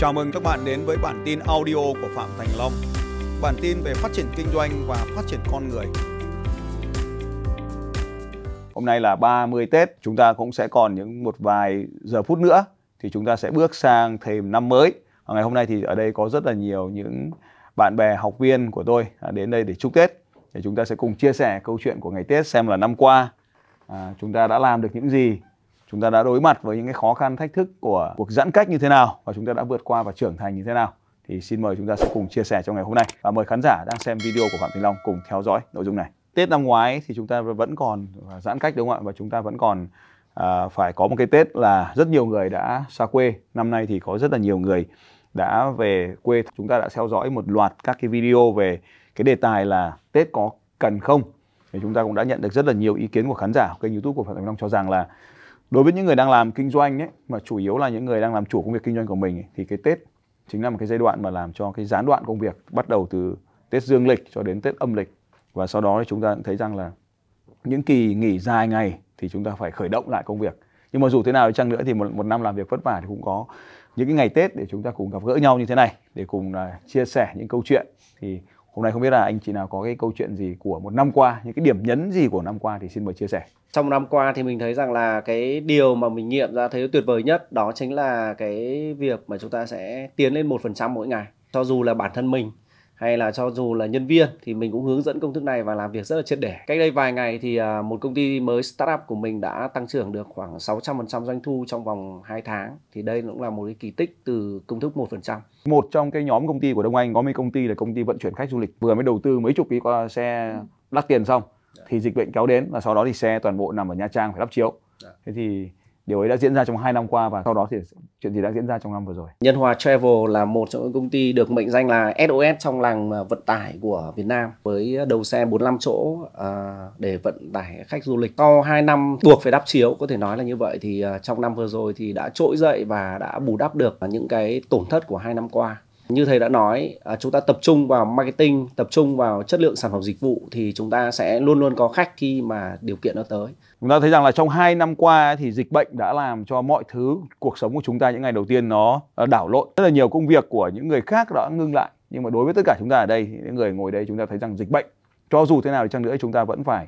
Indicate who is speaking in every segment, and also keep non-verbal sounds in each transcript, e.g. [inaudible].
Speaker 1: Chào mừng các bạn đến với bản tin audio của Phạm Thành Long. Bản tin về phát triển kinh doanh và phát triển con người. Hôm nay là 30 Tết, chúng ta cũng sẽ còn những một vài giờ phút nữa thì chúng ta sẽ bước sang thêm năm mới. Và ngày hôm nay thì ở đây có rất là nhiều những bạn bè học viên của tôi à, đến đây để chúc Tết. Để chúng ta sẽ cùng chia sẻ câu chuyện của ngày Tết xem là năm qua à, chúng ta đã làm được những gì chúng ta đã đối mặt với những cái khó khăn thách thức của cuộc giãn cách như thế nào và chúng ta đã vượt qua và trưởng thành như thế nào thì xin mời chúng ta sẽ cùng chia sẻ trong ngày hôm nay và mời khán giả đang xem video của Phạm Thành Long cùng theo dõi nội dung này. Tết năm ngoái thì chúng ta vẫn còn à, giãn cách đúng không ạ và chúng ta vẫn còn à, phải có một cái Tết là rất nhiều người đã xa quê. Năm nay thì có rất là nhiều người đã về quê. Chúng ta đã theo dõi một loạt các cái video về cái đề tài là Tết có cần không thì chúng ta cũng đã nhận được rất là nhiều ý kiến của khán giả kênh YouTube của Phạm Thành Long cho rằng là đối với những người đang làm kinh doanh ấy mà chủ yếu là những người đang làm chủ công việc kinh doanh của mình ấy, thì cái Tết chính là một cái giai đoạn mà làm cho cái gián đoạn công việc bắt đầu từ Tết dương lịch cho đến Tết âm lịch. Và sau đó thì chúng ta cũng thấy rằng là những kỳ nghỉ dài ngày thì chúng ta phải khởi động lại công việc. Nhưng mà dù thế nào đi chăng nữa thì một, một năm làm việc vất vả thì cũng có những cái ngày Tết để chúng ta cùng gặp gỡ nhau như thế này để cùng là chia sẻ những câu chuyện. Thì hôm nay không biết là anh chị nào có cái câu chuyện gì của một năm qua, những cái điểm nhấn gì của năm qua thì xin mời chia sẻ.
Speaker 2: Trong năm qua thì mình thấy rằng là cái điều mà mình nghiệm ra thấy tuyệt vời nhất đó chính là cái việc mà chúng ta sẽ tiến lên một phần trăm mỗi ngày, cho dù là bản thân mình hay là cho dù là nhân viên thì mình cũng hướng dẫn công thức này và làm việc rất là triệt để. Cách đây vài ngày thì à, một công ty mới startup của mình đã tăng trưởng được khoảng 600% doanh thu trong vòng 2 tháng. Thì đây cũng là một cái kỳ tích từ công thức 1%.
Speaker 1: Một trong cái nhóm công ty của Đông Anh có mấy công ty là công ty vận chuyển khách du lịch vừa mới đầu tư mấy chục cái xe đắt tiền xong thì dịch bệnh kéo đến và sau đó thì xe toàn bộ nằm ở Nha Trang phải lắp chiếu. Thế thì điều ấy đã diễn ra trong hai năm qua và sau đó thì chuyện gì đã diễn ra trong năm vừa rồi?
Speaker 2: Nhân Hòa Travel là một trong những công ty được mệnh danh là SOS trong làng à, vận tải của Việt Nam với đầu xe 45 chỗ à, để vận tải khách du lịch. Sau 2 năm buộc phải đắp chiếu, có thể nói là như vậy, thì à, trong năm vừa rồi thì đã trỗi dậy và đã bù đắp được những cái tổn thất của hai năm qua như thầy đã nói à, chúng ta tập trung vào marketing tập trung vào chất lượng sản phẩm dịch vụ thì chúng ta sẽ luôn luôn có khách khi mà điều kiện nó tới.
Speaker 1: Chúng ta thấy rằng là trong 2 năm qua thì dịch bệnh đã làm cho mọi thứ cuộc sống của chúng ta những ngày đầu tiên nó ờ, đảo lộn. Rất là nhiều công việc của những người khác đã ngưng lại nhưng mà đối với tất cả chúng ta ở đây những người ngồi đây chúng ta thấy rằng dịch bệnh cho dù thế nào đi chăng nữa chúng ta vẫn phải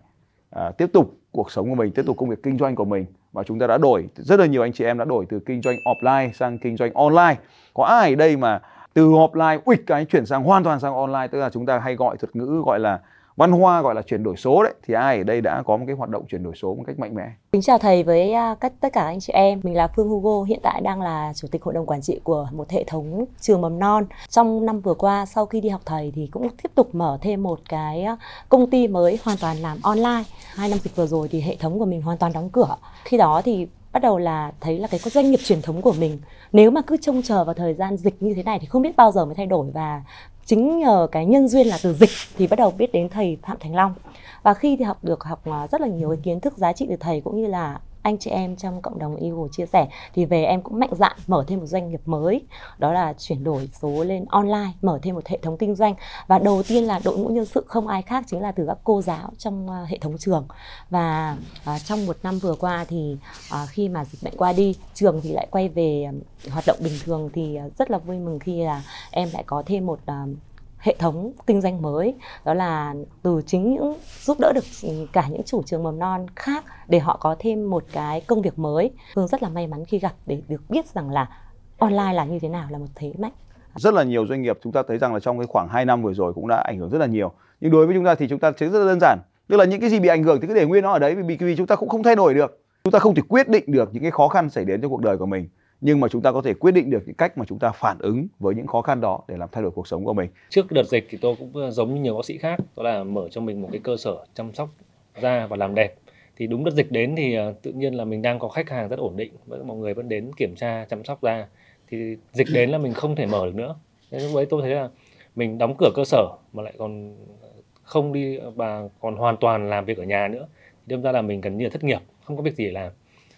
Speaker 1: uh, tiếp tục cuộc sống của mình tiếp tục công việc kinh doanh của mình. Và chúng ta đã đổi rất là nhiều anh chị em đã đổi từ kinh doanh offline sang kinh doanh online. Có ai ở đây mà từ offline uịch cái chuyển sang hoàn toàn sang online tức là chúng ta hay gọi thuật ngữ gọi là văn hoa gọi là chuyển đổi số đấy thì ai ở đây đã có một cái hoạt động chuyển đổi số một cách mạnh mẽ.
Speaker 3: Kính chào thầy với à, các tất cả anh chị em. Mình là Phương Hugo, hiện tại đang là chủ tịch hội đồng quản trị của một hệ thống trường mầm non. Trong năm vừa qua sau khi đi học thầy thì cũng tiếp tục mở thêm một cái à, công ty mới hoàn toàn làm online. Hai năm dịch vừa rồi thì hệ thống của mình hoàn toàn đóng cửa. Khi đó thì bắt đầu là thấy là cái doanh nghiệp truyền thống của mình, nếu mà cứ trông chờ vào thời gian dịch như thế này thì không biết bao giờ mới thay đổi. Và chính nhờ cái nhân duyên là từ dịch thì bắt đầu biết đến thầy Phạm Thành Long. Và khi thì học được, học à, rất là nhiều cái kiến thức giá trị từ thầy cũng như là anh chị em trong cộng đồng Eagle chia sẻ. Thì về em cũng mạnh dạn mở thêm một doanh nghiệp mới, đó là chuyển đổi số lên online, mở thêm một hệ thống kinh doanh. Và đầu tiên là đội ngũ nhân sự không ai khác chính là từ các cô giáo trong à, hệ thống trường. Và à, trong một năm vừa qua thì à, khi mà dịch bệnh qua đi, trường thì lại quay về hoạt động bình thường thì rất là vui mừng khi là em lại có thêm một hệ thống kinh doanh mới, đó là từ chính những giúp đỡ được cả những chủ trường mầm non khác để họ có thêm một cái công việc mới. Hương rất là may mắn khi gặp để được biết rằng là online là như thế nào, là một thế mạnh.
Speaker 1: Rất là nhiều doanh nghiệp chúng ta thấy rằng là trong cái khoảng 2 năm vừa rồi cũng đã ảnh hưởng rất là nhiều. Nhưng đối với chúng ta thì chúng ta thấy rất là đơn giản. Tức là những cái gì bị ảnh hưởng thì cứ để nguyên nó ở đấy vì vì chúng ta cũng không thay đổi được. Chúng ta không thể quyết định được những cái khó khăn xảy đến trong cuộc đời của mình nhưng mà chúng ta có thể quyết định được cái cách mà chúng ta phản ứng với những khó khăn đó để làm thay đổi cuộc sống của mình.
Speaker 4: Trước đợt dịch thì tôi cũng ờ, giống như nhiều bác sĩ khác, đó là mở cho mình một cái cơ sở chăm sóc da và làm đẹp. Thì đúng đợt dịch đến thì ờ, tự nhiên là mình đang có khách hàng rất ổn định, vẫn mọi người vẫn đến kiểm tra chăm sóc da. Thì dịch đến là mình không thể mở được nữa. nên lúc đấy tôi thấy là mình đóng cửa cơ sở mà lại còn không đi ờ, và còn hoàn toàn làm việc ở nhà nữa. Đâm ra là mình gần như là thất nghiệp, không có việc gì để làm.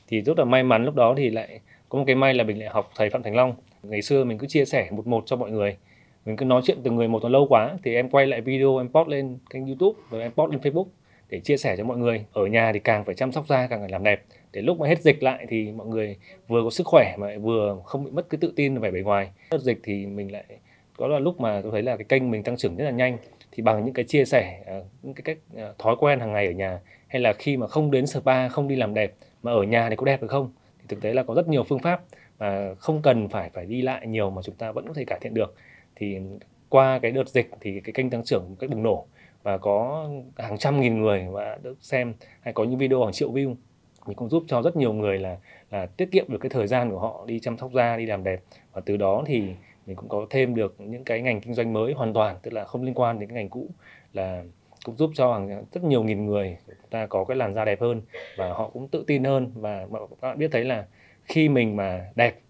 Speaker 4: Thì rất là may mắn lúc đó thì lại có một cái may là mình lại học thầy Phạm Thành Long. Ngày xưa mình cứ chia sẻ một một cho mọi người. Mình cứ nói chuyện từng người một nó lâu quá thì em quay lại video, em post lên kênh YouTube và em post lên Facebook để chia sẻ cho mọi người. Ở nhà thì càng phải chăm sóc da, càng phải làm đẹp. Để lúc mà hết dịch lại thì mọi người vừa có sức khỏe mà vừa không bị mất cái tự tin về bề ngoài. Hết dịch thì mình lại, có là lúc mà tôi thấy là cái kênh mình tăng trưởng rất là nhanh. Thì bằng những cái chia sẻ à, những cái cách à, thói quen hàng ngày ở nhà, hay là khi mà không đến spa, không đi làm đẹp, mà ở nhà thì có đẹp được không? Thực tế là có rất nhiều phương pháp mà không cần phải phải đi lại nhiều mà chúng ta vẫn có thể cải thiện được. Thì qua cái đợt dịch thì cái kênh tăng trưởng cách bùng nổ và có hàng trăm nghìn người và được xem hay có những video hàng triệu view thì cũng giúp cho rất nhiều người là là tiết kiệm được cái thời gian của họ đi chăm sóc da, đi làm đẹp. Và từ đó thì mình cũng có thêm được những cái ngành kinh doanh mới hoàn toàn, tức là không liên quan đến cái ngành cũ là cũng giúp cho hàng rất nhiều nghìn người ta có cái làn da đẹp hơn và họ cũng tự tin hơn. Và các bạn biết thấy là khi mình mà đẹp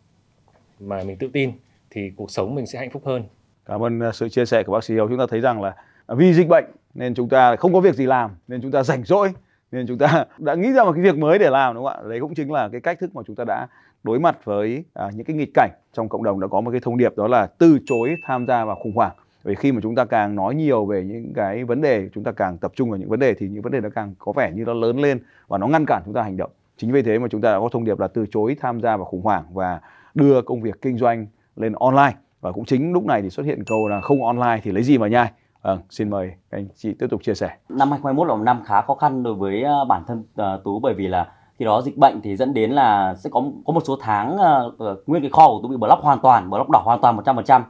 Speaker 4: mà mình tự tin thì cuộc sống mình sẽ hạnh phúc hơn.
Speaker 1: Cảm ơn ờ, sự chia sẻ của bác sĩ Hiếu. Chúng ta thấy rằng là à, vì dịch bệnh nên chúng ta không có việc gì làm nên chúng ta [laughs] rảnh rỗi nên chúng ta [laughs] đã nghĩ ra một cái việc mới để làm đúng không ạ? Đấy cũng chính là cái cách thức mà chúng ta đã đối mặt với à, những cái nghịch cảnh trong cộng đồng. Đã có một cái thông điệp đó là từ chối tham gia vào khủng hoảng vì khi mà chúng ta càng nói nhiều về những cái vấn đề chúng ta càng tập trung vào những vấn đề thì những vấn đề nó càng có vẻ như nó lớn lên và nó ngăn cản chúng ta hành động chính vì thế mà chúng ta đã có thông điệp là từ chối tham gia vào khủng hoảng và đưa công việc kinh doanh lên online và cũng chính lúc này thì xuất hiện câu là không online thì lấy gì mà nhai Vâng, xin mời anh chị tiếp tục chia sẻ.
Speaker 5: Năm 2021 là một năm khá khó khăn đối với ờ, bản thân uh, Tú bởi vì là khi đó dịch bệnh thì dẫn đến là sẽ có có một số tháng uh, nguyên cái kho của Tú bị block hoàn toàn, block đỏ hoàn toàn 100%.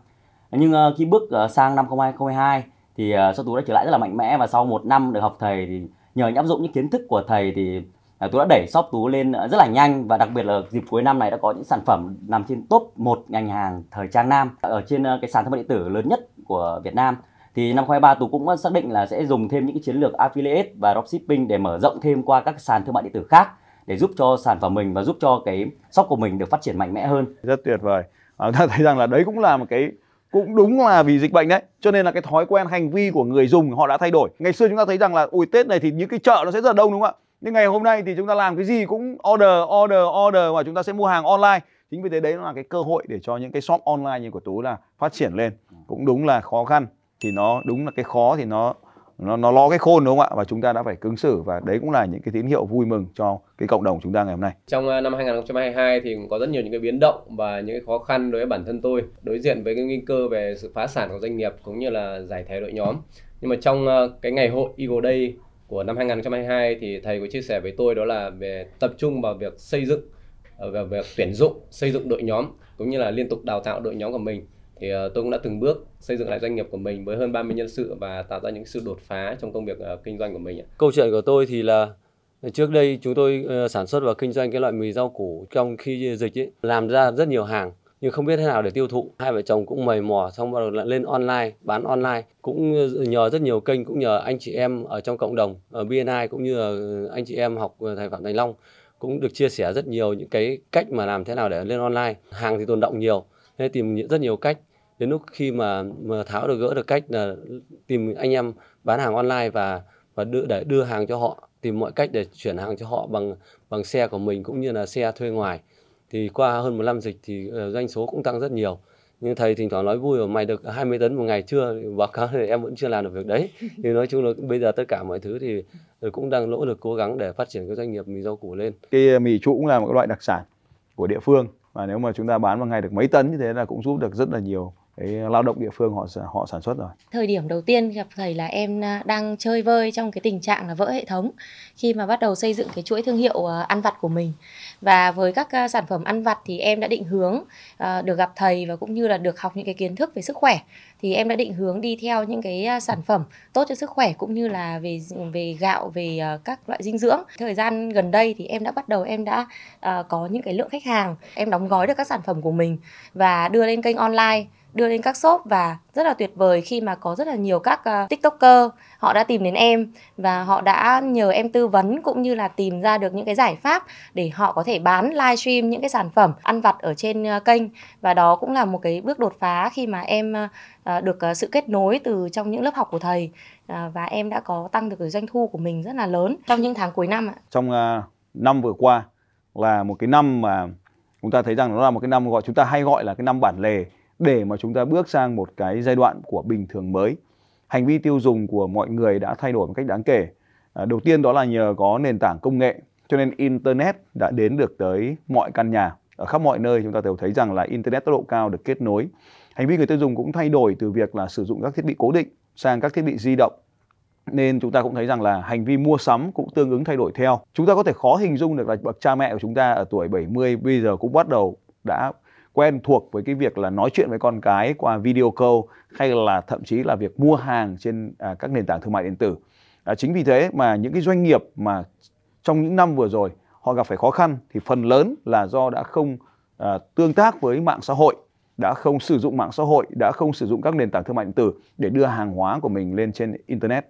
Speaker 5: Nhưng uh, khi bước uh, sang năm 2022 thì ờ, uh, sau Tú đã trở lại rất là mạnh mẽ và sau một năm được học thầy thì nhờ áp dụng những kiến thức của thầy thì uh, Tú đã đẩy shop Tú lên rất là nhanh và đặc biệt là dịp cuối năm này đã có những sản phẩm nằm trên top một ngành hàng thời trang nam ở trên uh, cái sàn thương mại điện tử lớn nhất của Việt Nam thì năm 2023 Tú cũng xác định là sẽ dùng thêm những cái chiến lược affiliate và dropshipping để mở rộng thêm qua các sàn thương mại điện tử khác để giúp cho sản phẩm mình và giúp cho cái shop của mình được phát triển mạnh mẽ hơn.
Speaker 1: Rất tuyệt vời. À, ta thấy rằng là đấy cũng là một cái cũng đúng là vì dịch bệnh đấy, cho nên là cái thói quen, hành vi của người dùng họ đã thay đổi. Ngày xưa chúng ta thấy rằng là, ui, tết này thì những cái chợ nó sẽ rất là đông, đúng không ạ? Nhưng ngày hôm nay thì chúng ta làm cái gì cũng order order order và chúng ta sẽ mua hàng online. Chính vì thế đấy là cái cơ hội để cho những cái shop online như của tú là phát triển lên. Cũng đúng là khó khăn. Thì nó, đúng là cái khó thì nó nó nó lo cái khôn đúng không ạ? Và chúng ta đã phải cứng xử và đấy cũng là những cái tín hiệu vui mừng cho cái cộng đồng chúng ta ngày hôm nay.
Speaker 6: Trong ờ, năm 2022 thì cũng có rất nhiều những cái biến động và những cái khó khăn đối với bản thân tôi, đối diện với cái nguy cơ về sự phá sản của doanh nghiệp cũng như là giải thể đội nhóm. Nhưng mà trong ờ, cái ngày hội Eagle Day của năm 2022 thì thầy có chia sẻ với tôi đó là về tập trung vào việc xây dựng ờ, về việc tuyển dụng, xây dựng đội nhóm cũng như là liên tục đào tạo đội nhóm của mình thì ờ, tôi cũng đã từng bước xây dựng lại doanh nghiệp của mình với hơn 30 nhân sự và tạo ra những sự đột phá trong công việc uh, kinh doanh của mình.
Speaker 7: Câu chuyện của tôi thì là ờ, trước đây chúng tôi uh, sản xuất và kinh doanh cái loại mì rau củ trong khi dịch ấy, làm ra rất nhiều hàng nhưng không biết thế nào để tiêu thụ. Hai vợ chồng cũng mầy mò xong bắt đầu lại lên online, bán online. Cũng nhờ rất nhiều kênh, cũng nhờ anh chị em ở trong cộng đồng, ở BNI cũng như là anh chị em học thầy Phạm Thành Long cũng được chia sẻ rất nhiều những cái cách mà làm thế nào để lên online. Hàng thì tồn động nhiều, nên tìm rất nhiều cách đến lúc khi mà, mà tháo được gỡ được cách là tìm anh em bán hàng online và và đưa để đưa hàng cho họ tìm mọi cách để chuyển hàng cho họ bằng bằng xe của mình cũng như là xe thuê ngoài thì qua hơn một năm dịch thì uh, doanh số cũng tăng rất nhiều. Nhưng thầy thỉnh thoảng nói vui là mày được 20 tấn một ngày chưa? Báo cáo thì em vẫn chưa làm được việc đấy. [laughs] Thì nói chung là bây giờ tất cả mọi thứ thì cũng đang nỗ lực cố gắng để phát triển cái doanh nghiệp mì rau củ lên.
Speaker 1: Cái mì trụ cũng là một loại đặc sản của địa phương. Và nếu mà chúng ta bán một ngày được mấy tấn như thế là cũng giúp được rất là nhiều cái lao động địa phương họ họ sản xuất rồi.
Speaker 8: Thời điểm đầu tiên gặp thầy là em đang chơi vơi trong cái tình trạng là vỡ hệ thống khi mà bắt đầu xây dựng cái chuỗi thương hiệu ờ, ăn vặt của mình. Và với các sản phẩm ăn vặt thì em đã định hướng ờ, được gặp thầy và cũng như là được học những cái kiến thức về sức khỏe thì em đã định hướng đi theo những cái sản phẩm tốt cho sức khỏe cũng như là về về gạo về ờ, các loại dinh dưỡng. Thời gian gần đây thì em đã bắt đầu em đã có những cái lượng khách hàng, em đóng gói được các sản phẩm của mình và đưa lên kênh online đưa lên các shop và rất là tuyệt vời khi mà có rất là nhiều các uh, tiktoker họ đã tìm đến em và họ đã nhờ em tư vấn cũng như là tìm ra được những cái giải pháp để họ có thể bán livestream những cái sản phẩm ăn vặt ở trên uh, kênh và đó cũng là một cái bước đột phá khi mà em uh, được uh, sự kết nối từ trong những lớp học của thầy uh, và em đã có tăng được cái doanh thu của mình rất là lớn trong những tháng cuối năm ạ.
Speaker 1: Trong uh, năm vừa qua là một cái năm mà chúng ta thấy rằng nó là một cái năm gọi chúng ta hay gọi là cái năm bản lề để mà chúng ta bước sang một cái giai đoạn của bình thường mới. Hành vi tiêu dùng của mọi người đã thay đổi một cách đáng kể. À, đầu tiên đó là nhờ có nền tảng công nghệ cho nên internet đã đến được tới mọi căn nhà ở khắp mọi nơi chúng ta đều thấy rằng là internet tốc độ cao được kết nối hành vi người tiêu dùng cũng thay đổi từ việc là sử dụng các thiết bị cố định sang các thiết bị di động nên chúng ta cũng thấy rằng là hành vi mua sắm cũng tương ứng thay đổi theo. Chúng ta có thể khó hình dung được là bậc cha mẹ của chúng ta ở tuổi 70 bây giờ cũng bắt đầu đã quen thuộc với cái việc là nói chuyện với con cái qua video call hay là thậm chí là việc mua hàng trên à, các nền tảng thương mại điện tử. À, chính vì thế mà những cái doanh nghiệp mà trong những năm vừa rồi họ gặp phải khó khăn thì phần lớn là do đã không à, tương tác với mạng xã hội đã không sử dụng mạng xã hội, đã không sử dụng các nền tảng thương mại điện tử để đưa hàng hóa của mình lên trên internet.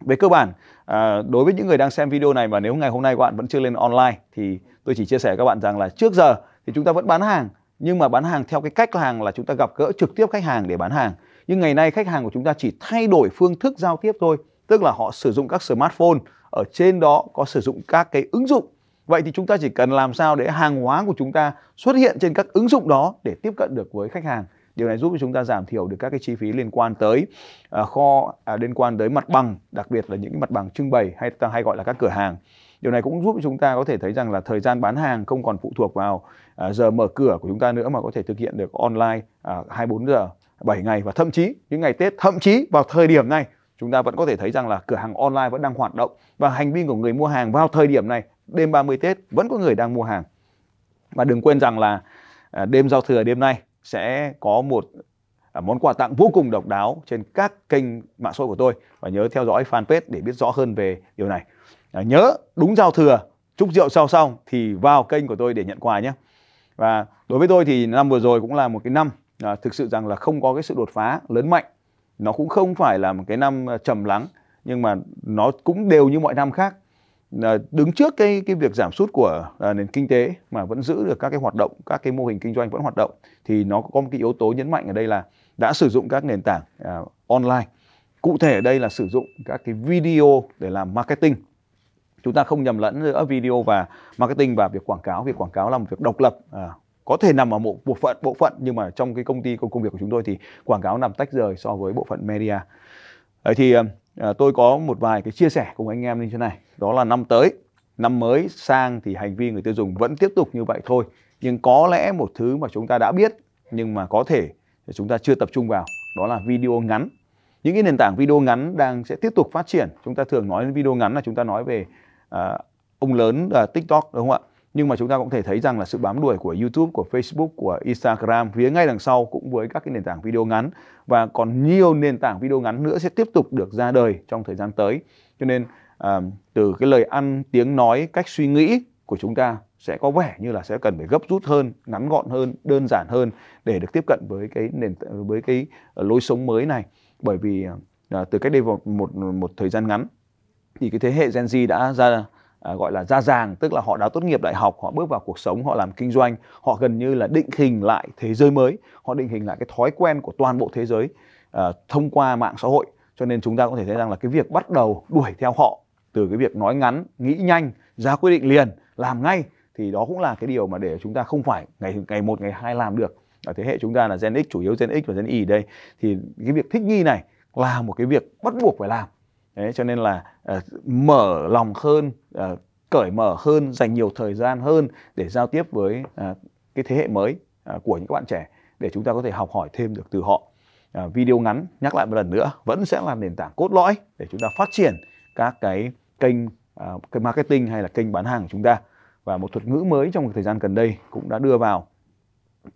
Speaker 1: Về cơ bản, à, đối với những người đang xem video này và nếu ngày hôm nay các bạn vẫn chưa lên online thì tôi chỉ chia sẻ các bạn rằng là trước giờ thì chúng ta vẫn bán hàng nhưng mà bán hàng theo cái cách hàng là chúng ta gặp gỡ trực tiếp khách hàng để bán hàng. Nhưng ngày nay khách hàng của chúng ta chỉ thay đổi phương thức giao tiếp thôi, tức là họ sử dụng các smartphone ở trên đó có sử dụng các cái ứng dụng Vậy thì chúng ta chỉ cần làm sao để hàng hóa của chúng ta xuất hiện trên các ứng dụng đó để tiếp cận được với khách hàng. Điều này giúp cho chúng ta giảm thiểu được các cái chi phí liên quan tới uh, kho, à, liên quan tới mặt bằng, đặc biệt là những mặt bằng trưng bày hay ta hay gọi là các cửa hàng. Điều này cũng giúp chúng ta có thể thấy rằng là thời gian bán hàng không còn phụ thuộc vào à, giờ mở cửa của chúng ta nữa mà có thể thực hiện được online à, 24 giờ 7 ngày và thậm chí những ngày Tết, thậm chí vào thời điểm này, chúng ta vẫn có thể thấy rằng là cửa hàng online vẫn đang hoạt động và hành vi của người mua hàng vào thời điểm này, đêm 30 Tết vẫn có người đang mua hàng. Và đừng quên rằng là à, đêm giao thừa đêm nay sẽ có một món quà tặng vô cùng độc đáo trên các kênh mạng xã hội của tôi và nhớ theo dõi fanpage để biết rõ hơn về điều này. À, nhớ đúng giao thừa chúc rượu sau xong thì vào kênh của tôi để nhận quà nhé. Và đối với tôi thì năm vừa rồi cũng là một cái năm à, thực sự rằng là không có cái sự đột phá lớn mạnh. Nó cũng không phải là một cái năm à, trầm lắng nhưng mà nó cũng đều như mọi năm khác à, đứng trước cái cái việc giảm sút của à, nền kinh tế mà vẫn giữ được các cái hoạt động các cái mô hình kinh doanh vẫn hoạt động thì nó có một cái yếu tố nhấn mạnh ở đây là đã sử dụng các nền tảng à, online cụ thể ở đây là sử dụng các cái video để làm marketing chúng ta không nhầm lẫn giữa video và marketing và việc quảng cáo. Việc quảng cáo là một việc độc lập à, có thể nằm ở một bộ phận bộ phận nhưng mà trong cái công ty công việc của chúng tôi thì quảng cáo nằm tách rời so với bộ phận media. Đấy thì à, à, tôi có một vài cái chia sẻ cùng anh em như thế này. Đó là năm tới năm mới sang thì hành vi người tiêu dùng vẫn tiếp tục như vậy thôi. Nhưng có lẽ một thứ mà chúng ta đã biết nhưng mà có thể chúng ta chưa tập trung vào đó là video ngắn. Những cái nền tảng video ngắn đang sẽ tiếp tục phát triển. Chúng ta thường nói đến video ngắn là chúng ta nói về uh, ông lớn uh, tiktok đúng không ạ nhưng mà chúng ta cũng thể thấy rằng là sự bám đuổi của YouTube, của Facebook, của Instagram phía ngay đằng sau cũng với các cái nền tảng video ngắn và còn nhiều nền tảng video ngắn nữa sẽ tiếp tục được ra đời trong thời gian tới. Cho nên à, từ cái lời ăn, tiếng nói, cách suy nghĩ của chúng ta sẽ có vẻ như là sẽ cần phải gấp rút hơn, ngắn gọn hơn, đơn giản hơn để được tiếp cận với cái nền với cái lối sống mới này. Bởi vì à, từ cách đây một, một một thời gian ngắn thì cái thế hệ Gen Z đã ra à, gọi là ra ràng tức là họ đã tốt nghiệp đại học họ bước vào cuộc sống họ làm kinh doanh họ gần như là định hình lại thế giới mới họ định hình lại cái thói quen của toàn bộ thế giới à, thông qua mạng xã hội. Cho nên chúng ta có thể thấy rằng là cái việc bắt đầu đuổi theo họ từ cái việc nói ngắn nghĩ nhanh ra quyết định liền làm ngay thì đó cũng là cái điều mà để chúng ta không phải ngày ngày một ngày hai làm được. Ở thế hệ chúng ta là Gen X chủ yếu Gen X và Gen Y đây. Thì cái việc thích nghi này là một cái việc bắt buộc phải làm. Đấy, cho nên là uh, mở lòng hơn, uh, cởi mở hơn, dành nhiều thời gian hơn để giao tiếp với uh, cái thế hệ mới uh, của những các bạn trẻ để chúng ta có thể học hỏi thêm được từ họ. Uh, video ngắn nhắc lại một lần nữa vẫn sẽ là nền tảng cốt lõi để chúng ta phát triển các cái kênh uh, kênh marketing hay là kênh bán hàng của chúng ta và một thuật ngữ mới trong thời gian gần đây cũng đã đưa vào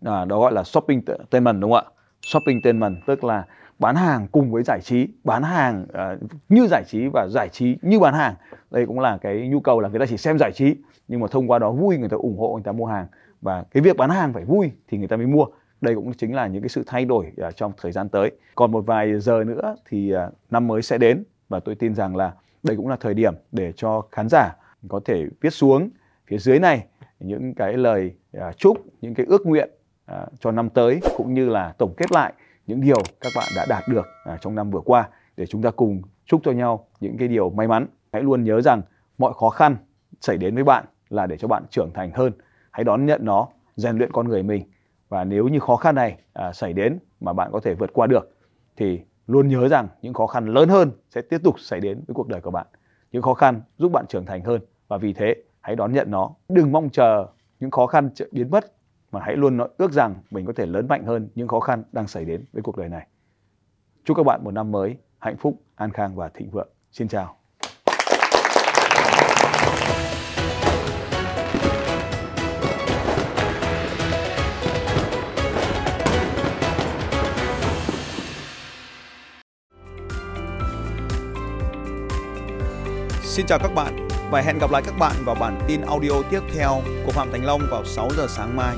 Speaker 1: à, đó gọi là shopping entertainment đúng không ạ shopping entertainment tức là bán hàng cùng với giải trí bán hàng uh, như giải trí và giải trí như bán hàng. Đây cũng là cái nhu cầu là người ta chỉ xem giải trí nhưng mà thông qua đó vui người ta ủng hộ người ta mua hàng. Và cái việc bán hàng phải vui thì người ta mới mua. Đây cũng chính là những cái sự thay đổi uh, trong thời gian tới. Còn một vài giờ nữa thì uh, năm mới sẽ đến và tôi tin rằng là đây cũng là thời điểm để cho khán giả có thể viết xuống phía dưới này những cái lời uh, chúc những cái ước nguyện uh, cho năm tới cũng như là tổng kết lại những điều các bạn đã đạt được à, trong năm vừa qua để chúng ta cùng chúc cho nhau những cái điều may mắn. Hãy luôn nhớ rằng mọi khó khăn xảy đến với bạn là để cho bạn trưởng thành hơn. Hãy đón nhận nó, rèn luyện con người mình. Và nếu như khó khăn này à, xảy đến mà bạn có thể vượt qua được thì luôn nhớ rằng những khó khăn lớn hơn sẽ tiếp tục xảy đến với cuộc đời của bạn.
Speaker 9: những khó khăn giúp bạn trưởng thành hơn và vì thế hãy đón nhận nó đừng mong chờ những khó khăn biến mất mà hãy luôn ước rằng mình có thể lớn mạnh hơn những khó khăn đang xảy đến với cuộc đời này. Chúc các bạn một năm mới hạnh phúc, an khang và thịnh vượng. Xin chào. Xin chào các bạn và hẹn gặp lại các bạn vào bản tin audio tiếp theo của Phạm Thành Long vào 6 giờ sáng mai.